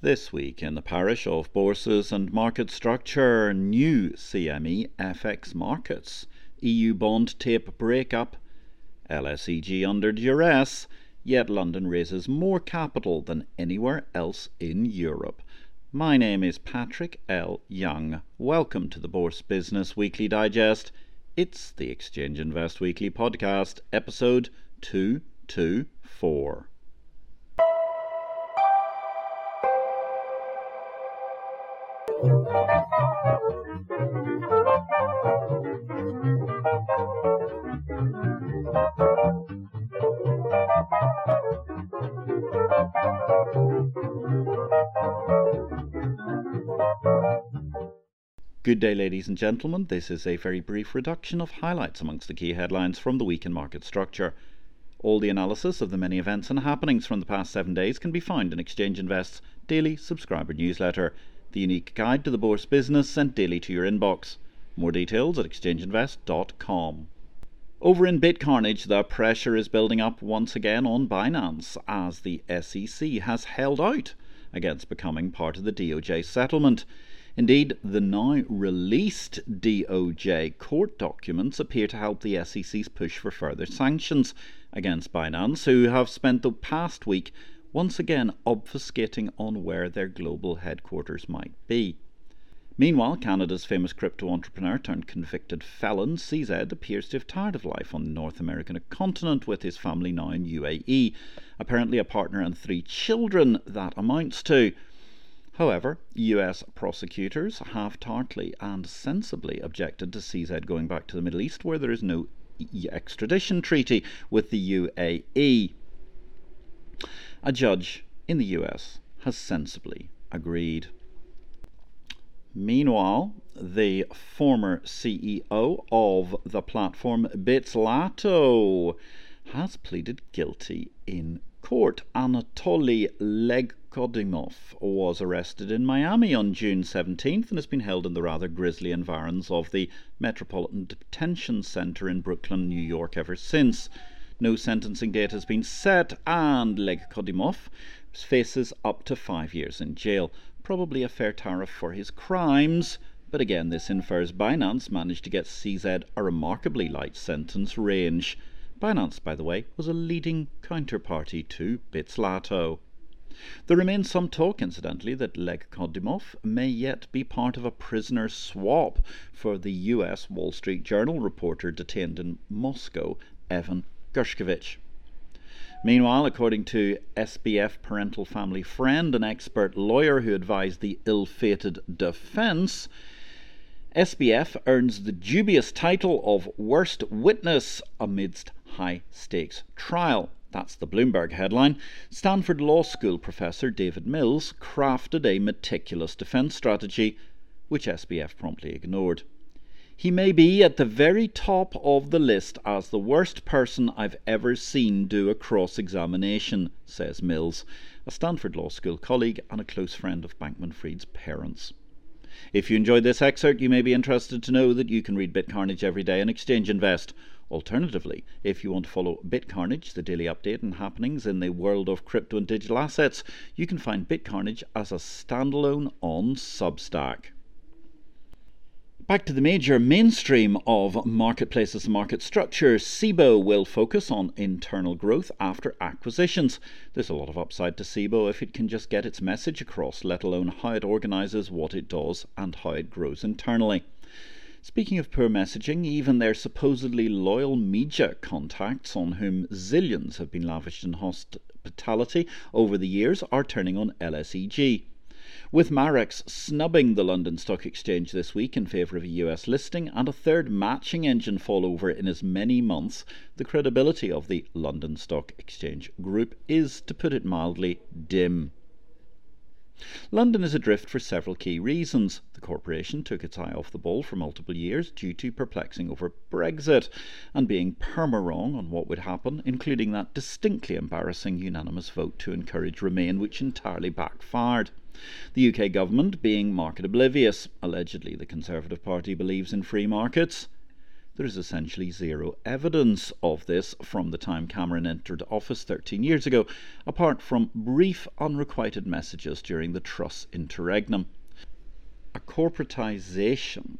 This week in the parish of bourses and market structure, new CME FX markets, EU bond tape breakup, LSEG under duress, yet London raises more capital than anywhere else in Europe. My name is Patrick L. Young. Welcome to the Bourse Business Weekly Digest. It's the Exchange Invest Weekly podcast, episode 224. Good day, ladies and gentlemen. This is a very brief reduction of highlights amongst the key headlines from the week in market structure. All the analysis of the many events and happenings from the past seven days can be found in Exchange Invest's daily subscriber newsletter the unique guide to the Bourse business sent daily to your inbox. More details at exchangeinvest.com. Over in BitCarnage, the pressure is building up once again on Binance as the SEC has held out against becoming part of the DOJ settlement. Indeed, the now released DOJ court documents appear to help the SEC's push for further sanctions against Binance, who have spent the past week once again obfuscating on where their global headquarters might be. Meanwhile, Canada's famous crypto entrepreneur turned convicted felon CZ appears to have tired of life on the North American continent with his family now in UAE, apparently a partner and three children that amounts to. However, US prosecutors have tartly and sensibly objected to CZ going back to the Middle East where there is no extradition treaty with the UAE. A judge in the US has sensibly agreed. Meanwhile, the former CEO of the platform Bitzlato has pleaded guilty in court. Anatoly Legkodimov was arrested in Miami on June 17th and has been held in the rather grisly environs of the Metropolitan Detention Center in Brooklyn, New York ever since. No sentencing date has been set, and Legkodimov faces up to five years in jail. Probably a fair tariff for his crimes, but again, this infers Binance managed to get CZ a remarkably light sentence range. Binance, by the way, was a leading counterparty to Bitzlato. There remains some talk, incidentally, that Legkodimov may yet be part of a prisoner swap for the US Wall Street Journal reporter detained in Moscow, Evan Gershkovich. Meanwhile, according to SBF parental family friend, an expert lawyer who advised the ill fated defense, SBF earns the dubious title of worst witness amidst high stakes trial. That's the Bloomberg headline. Stanford Law School professor David Mills crafted a meticulous defense strategy, which SBF promptly ignored. He may be at the very top of the list as the worst person I've ever seen do a cross examination, says Mills, a Stanford Law School colleague and a close friend of Bankman Fried's parents. If you enjoyed this excerpt, you may be interested to know that you can read BitCarnage every day on Exchange Invest. Alternatively, if you want to follow BitCarnage, the daily update and happenings in the world of crypto and digital assets, you can find BitCarnage as a standalone on Substack. Back to the major mainstream of marketplaces and market structure, Cboe will focus on internal growth after acquisitions. There's a lot of upside to Cboe if it can just get its message across, let alone how it organizes what it does and how it grows internally. Speaking of poor messaging, even their supposedly loyal media contacts, on whom zillions have been lavished in hospitality over the years, are turning on LSEG with Marex snubbing the London Stock Exchange this week in favour of a US listing and a third matching engine fall over in as many months, the credibility of the London Stock Exchange Group is, to put it mildly, dim. London is adrift for several key reasons. The corporation took its eye off the ball for multiple years due to perplexing over Brexit and being perma wrong on what would happen, including that distinctly embarrassing unanimous vote to encourage Remain, which entirely backfired. The UK government being market oblivious. Allegedly, the Conservative Party believes in free markets. there is essentially zero evidence of this from the time Cameron entered office 13 years ago, apart from brief unrequited messages during the Truss interregnum. A corporatization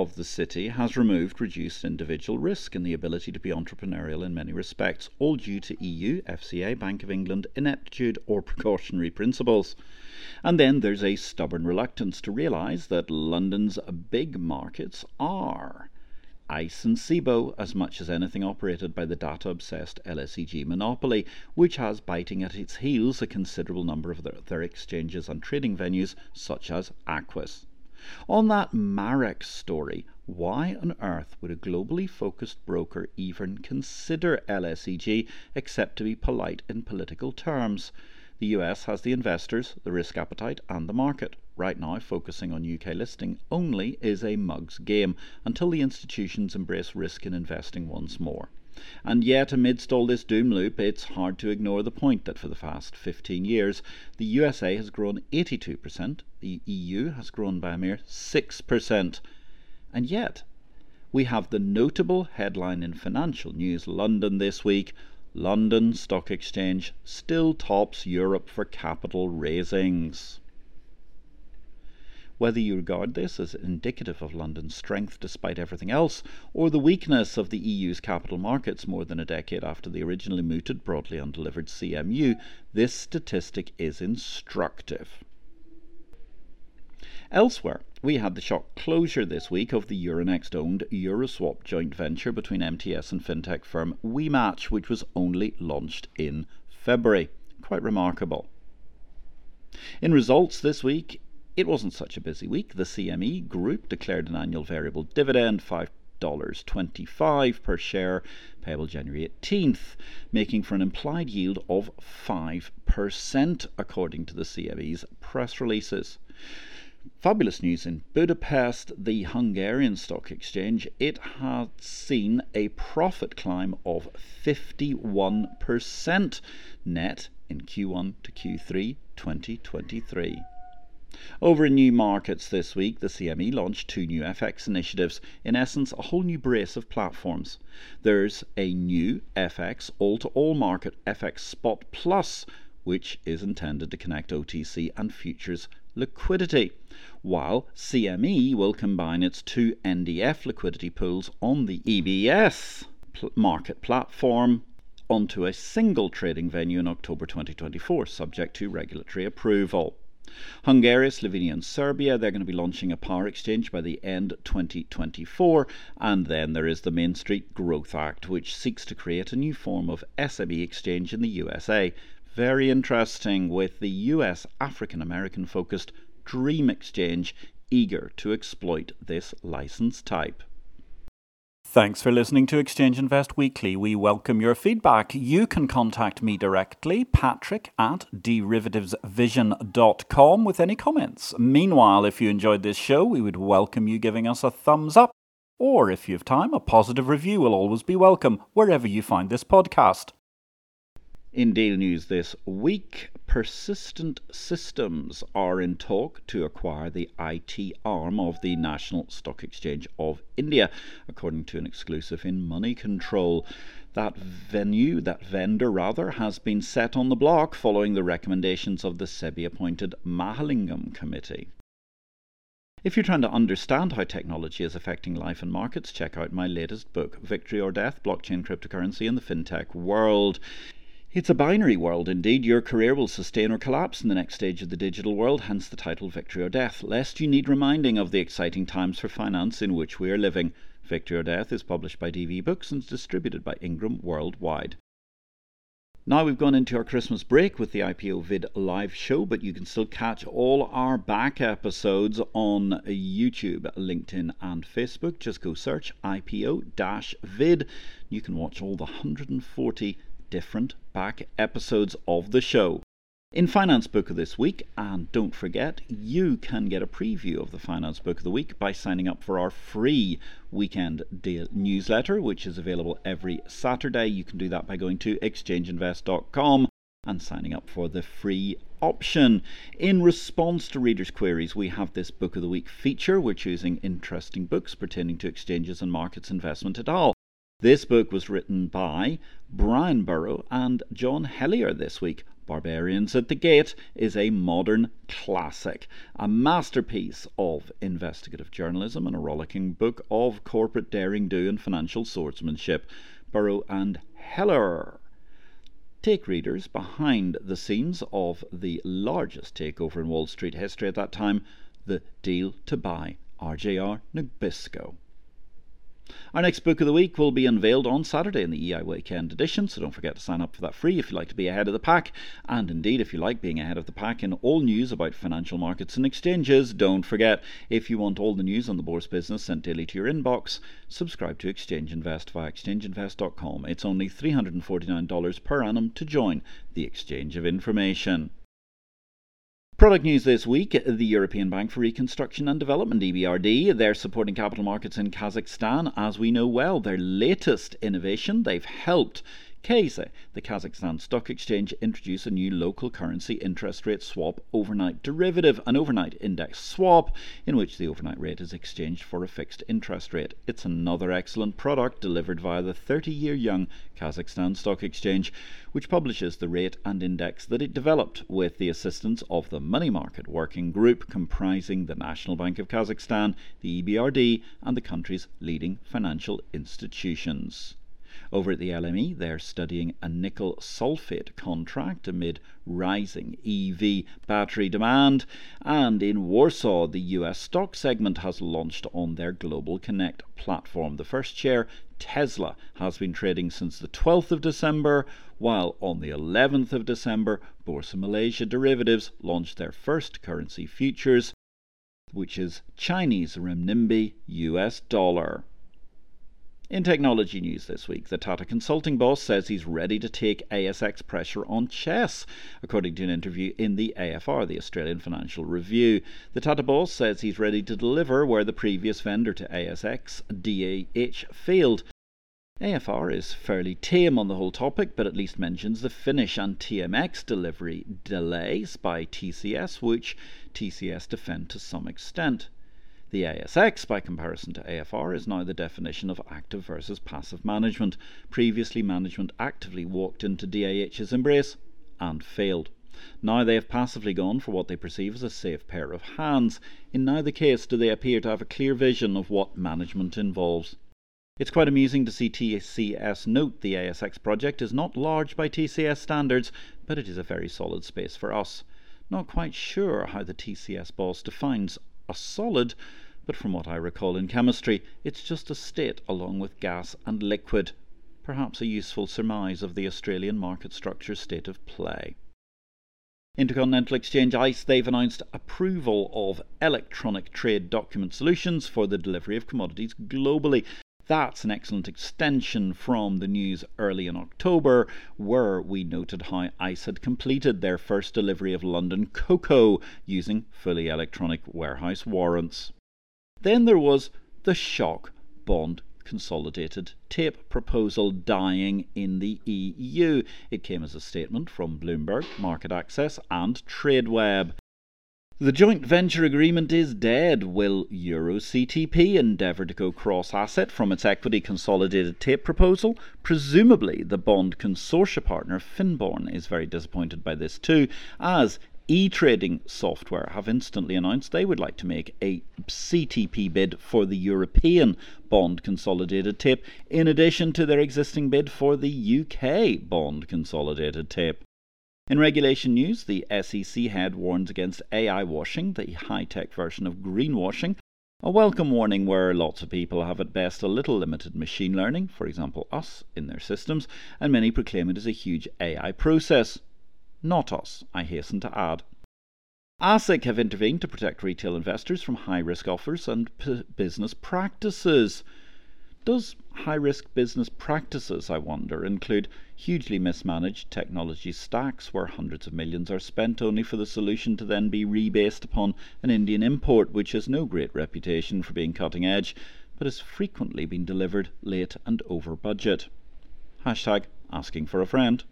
of the city has removed reduced individual risk and the ability to be entrepreneurial in many respects, all due to EU, FCA, Bank of England ineptitude or precautionary principles. And then there's a stubborn reluctance to realise that London's big markets are ICE and Cboe as much as anything operated by the data obsessed LSEG monopoly, which has biting at its heels a considerable number of their, their exchanges and trading venues, such as Aquis. On that Marex story, why on earth would a globally focused broker even consider LSEG except to be polite in political terms? The US has the investors, the risk appetite, and the market. Right now, focusing on UK listing only is a mug's game until the institutions embrace risk in investing once more. And yet, amidst all this doom loop, it's hard to ignore the point that for the past 15 years, the USA has grown 82%, the EU has grown by a mere 6%. And yet, we have the notable headline in Financial News London this week London Stock Exchange still tops Europe for capital raisings. Whether you regard this as indicative of London's strength despite everything else, or the weakness of the EU's capital markets more than a decade after the originally mooted, broadly undelivered CMU, this statistic is instructive. Elsewhere, we had the shock closure this week of the Euronext owned Euroswap joint venture between MTS and fintech firm WeMatch, which was only launched in February. Quite remarkable. In results this week, it wasn't such a busy week. The CME Group declared an annual variable dividend, $5.25 per share, payable January 18th, making for an implied yield of 5%, according to the CME's press releases. Fabulous news in Budapest, the Hungarian stock exchange. It has seen a profit climb of 51% net in Q1 to Q3 2023. Over in new markets this week, the CME launched two new FX initiatives, in essence, a whole new brace of platforms. There's a new FX all to all market FX Spot Plus, which is intended to connect OTC and futures liquidity, while CME will combine its two NDF liquidity pools on the EBS market platform onto a single trading venue in October 2024, subject to regulatory approval. Hungary, Slovenia, and Serbia, they're going to be launching a power exchange by the end 2024. And then there is the Main Street Growth Act, which seeks to create a new form of SME exchange in the USA. Very interesting with the US African American focused Dream Exchange eager to exploit this license type. Thanks for listening to Exchange Invest Weekly. We welcome your feedback. You can contact me directly, patrick at derivativesvision.com, with any comments. Meanwhile, if you enjoyed this show, we would welcome you giving us a thumbs up, or if you have time, a positive review will always be welcome wherever you find this podcast. In Deal News this week, Persistent Systems are in talk to acquire the IT arm of the National Stock Exchange of India, according to an exclusive in Money Control. That venue, that vendor rather, has been set on the block following the recommendations of the SEBI appointed Mahalingam Committee. If you're trying to understand how technology is affecting life and markets, check out my latest book, Victory or Death Blockchain Cryptocurrency in the FinTech World. It's a binary world indeed. Your career will sustain or collapse in the next stage of the digital world, hence the title Victory or Death, lest you need reminding of the exciting times for finance in which we are living. Victory or Death is published by DV Books and is distributed by Ingram worldwide. Now we've gone into our Christmas break with the IPO Vid live show, but you can still catch all our back episodes on YouTube, LinkedIn, and Facebook. Just go search IPO Vid. You can watch all the 140 different back episodes of the show. In Finance Book of this week, and don't forget, you can get a preview of the Finance Book of the Week by signing up for our free weekend deal newsletter, which is available every Saturday. You can do that by going to exchangeinvest.com and signing up for the free option. In response to readers' queries, we have this Book of the Week feature. We're choosing interesting books pertaining to exchanges and markets investment at all. This book was written by Bryan Burrough and John Helyar this week. Barbarians at the Gate is a modern classic, a masterpiece of investigative journalism and a rollicking book of corporate daring do and financial swordsmanship. Burrough and Helyar take readers behind the scenes of the largest takeover in Wall Street history at that time, the deal to buy RJR Nabisco. Our next book of the week will be unveiled on Saturday in the EI Weekend edition, so don't forget to sign up for that free if you like to be ahead of the pack. And indeed, if you like being ahead of the pack in all news about financial markets and exchanges, don't forget if you want all the news on the Bourse business sent daily to your inbox, subscribe to Exchange Invest via exchangeinvest.com. It's only $349 per annum to join the exchange of information. Product news this week the European Bank for Reconstruction and Development, EBRD, they're supporting capital markets in Kazakhstan. As we know well, their latest innovation, they've helped KZ, the Kazakhstan Stock Exchange, introduced a new local currency interest rate swap overnight derivative, an overnight index swap in which the overnight rate is exchanged for a fixed interest rate. It's another excellent product delivered via the 30 year young Kazakhstan Stock Exchange, which publishes the rate and index that it developed with the assistance of the Money Market Working Group comprising the National Bank of Kazakhstan, the EBRD, and the country's leading financial institutions. Over at the LME, they're studying a nickel sulfate contract amid rising EV battery demand. And in Warsaw, the US stock segment has launched on their Global Connect platform. The first share, Tesla, has been trading since the 12th of December, while on the 11th of December, Bursa Malaysia Derivatives launched their first currency futures, which is Chinese renminbi US dollar. In technology news this week, the Tata Consulting boss says he's ready to take ASX pressure on CHESS, according to an interview in the AFR, the Australian Financial Review. The Tata boss says he's ready to deliver where the previous vendor to ASX, DAH, failed. AFR is fairly tame on the whole topic, but at least mentions the Finnish and TMX delivery delays by TCS, which TCS defend to some extent. The ASX, by comparison to AFR, is now the definition of active versus passive management. Previously, management actively walked into DAH's embrace and failed. Now they have passively gone for what they perceive as a safe pair of hands. In neither case do they appear to have a clear vision of what management involves. It's quite amusing to see TCS note the ASX project is not large by TCS standards, but it is a very solid space for us. Not quite sure how the TCS boss defines a solid, but from what I recall in chemistry, it's just a state along with gas and liquid. Perhaps a useful surmise of the Australian market structure state of play. Intercontinental Exchange ICE, they've announced approval of electronic trade document solutions for the delivery of commodities globally. That's an excellent extension from the news early in October, where we noted how ICE had completed their first delivery of London cocoa using fully electronic warehouse warrants. Then there was the shock bond consolidated tape proposal dying in the EU. It came as a statement from Bloomberg, Market Access, and TradeWeb. The joint venture agreement is dead. Will EuroCTP endeavour to go cross asset from its equity consolidated tape proposal? Presumably, the bond consortia partner FINBOURNE is very disappointed by this too, as e-trading software have instantly announced they would like to make a CTP bid for the European bond consolidated tape in addition to their existing bid for the UK bond consolidated tape. In regulation news, the SEC head warns against AI washing, the high tech version of greenwashing, a welcome warning where lots of people have at best a little limited machine learning, for example us, in their systems, and many proclaim it as a huge AI process. Not us, I hasten to add. ASIC have intervened to protect retail investors from high risk offers and p- business practices. Does high risk business practices, I wonder, include hugely mismanaged technology stacks where hundreds of millions are spent only for the solution to then be rebased upon an Indian import which has no great reputation for being cutting edge, but has frequently been delivered late and over budget? Hashtag asking for a friend.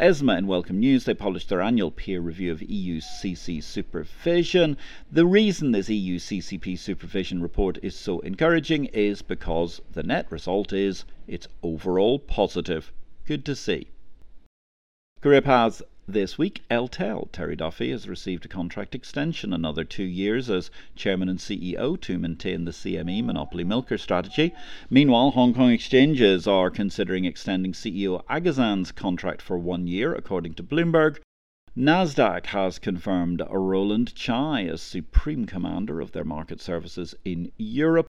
ESMA, in welcome news, they published their annual peer review of EU CC supervision. The reason this EU CCP supervision report is so encouraging is because the net result is it's overall positive. Good to see. Career Paths this week, Eltel, Terry Duffy, has received a contract extension another two years as chairman and CEO to maintain the CME monopoly milker strategy. Meanwhile, Hong Kong exchanges are considering extending CEO Aguzin's contract for one year, according to Bloomberg. Nasdaq has confirmed Roland Chai as supreme commander of their market services in Europe.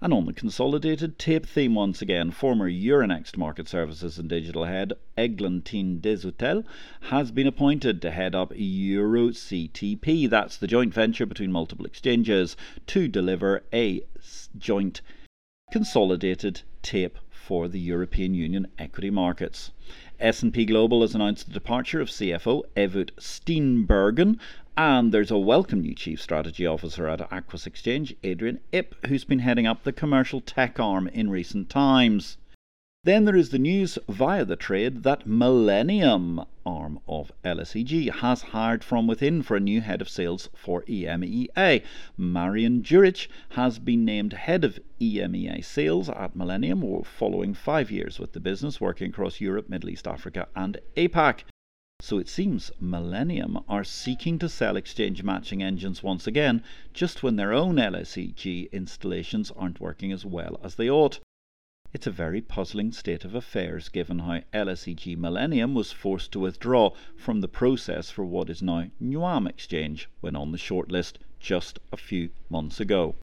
And on the consolidated tape theme once again, former Euronext Market Services and Digital Head Eglantine Desutel has been appointed to head up EuroCTP. That's the joint venture between multiple exchanges to deliver a joint consolidated tape for the European Union equity markets. S&P Global has announced the departure of CFO Ewout Steenbergen and there's a welcome new Chief Strategy Officer at Aquis Exchange, Adrian Ip, who's been heading up the commercial tech arm in recent times. Then there is the news via the trade that Millennium, arm of LSEG, has hired from within for a new head of sales for EMEA. Marian Jurich has been named head of EMEA sales at Millennium following five years with the business working across Europe, Middle East, Africa, and APAC. So it seems Millennium are seeking to sell exchange matching engines once again, just when their own LSEG installations aren't working as well as they ought. It's a very puzzling state of affairs given how LSEG Millennium was forced to withdraw from the process for what is now Nuam Exchange when on the shortlist just a few months ago.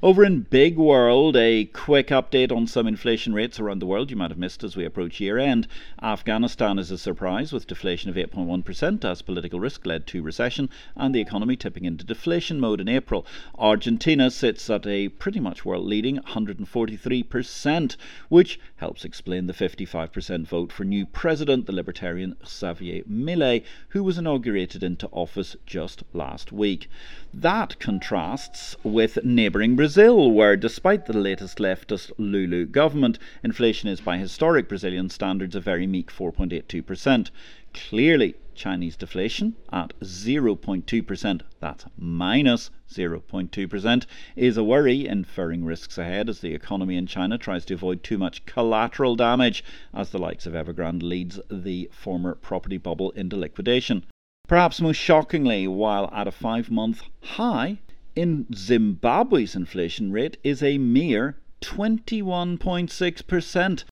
Over in Big World, a quick update on some inflation rates around the world you might have missed as we approach year end. Afghanistan is a surprise with deflation of 8.1% as political risk led to recession and the economy tipping into deflation mode in April. Argentina sits at a pretty much world leading 143%, which helps explain the 55% vote for new president, the libertarian Xavier Milei, who was inaugurated into office just last week. That contrasts with neighbouring Brazil where despite the latest leftist Lula government, inflation is by historic Brazilian standards a very meek 4.82%. Clearly, Chinese deflation at 0.2%, that's minus 0.2%, is a worry, inferring risks ahead as the economy in China tries to avoid too much collateral damage as the likes of Evergrande leads the former property bubble into liquidation. Perhaps most shockingly, while at a five month high, in Zimbabwe's inflation rate is a mere 21.6%,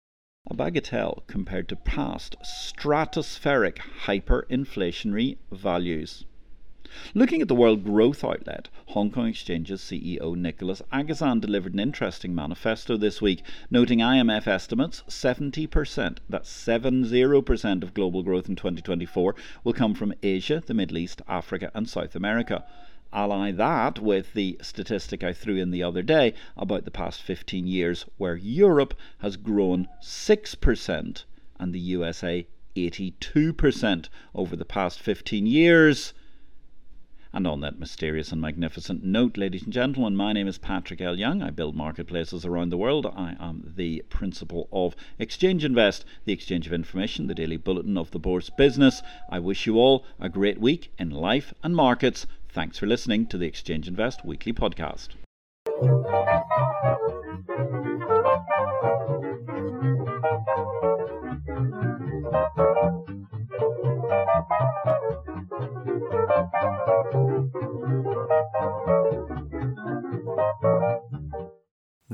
a bagatelle compared to past stratospheric hyperinflationary values. Looking at the World Growth Outlet, Hong Kong Exchange's CEO Nicholas Aguzin delivered an interesting manifesto this week, noting IMF estimates 70%, that's 70% of global growth in 2024, will come from Asia, the Middle East, Africa, and South America. Ally that with the statistic I threw in the other day about the past 15 years, where Europe has grown 6% and the USA 82% over the past 15 years. And on that mysterious and magnificent note, ladies and gentlemen, my name is Patrick L. Young. I build marketplaces around the world. I am the principal of Exchange Invest, the exchange of information, the daily bulletin of the Bourse business. I wish you all a great week in life and markets. Thanks for listening to the Exchange Invest Weekly Podcast.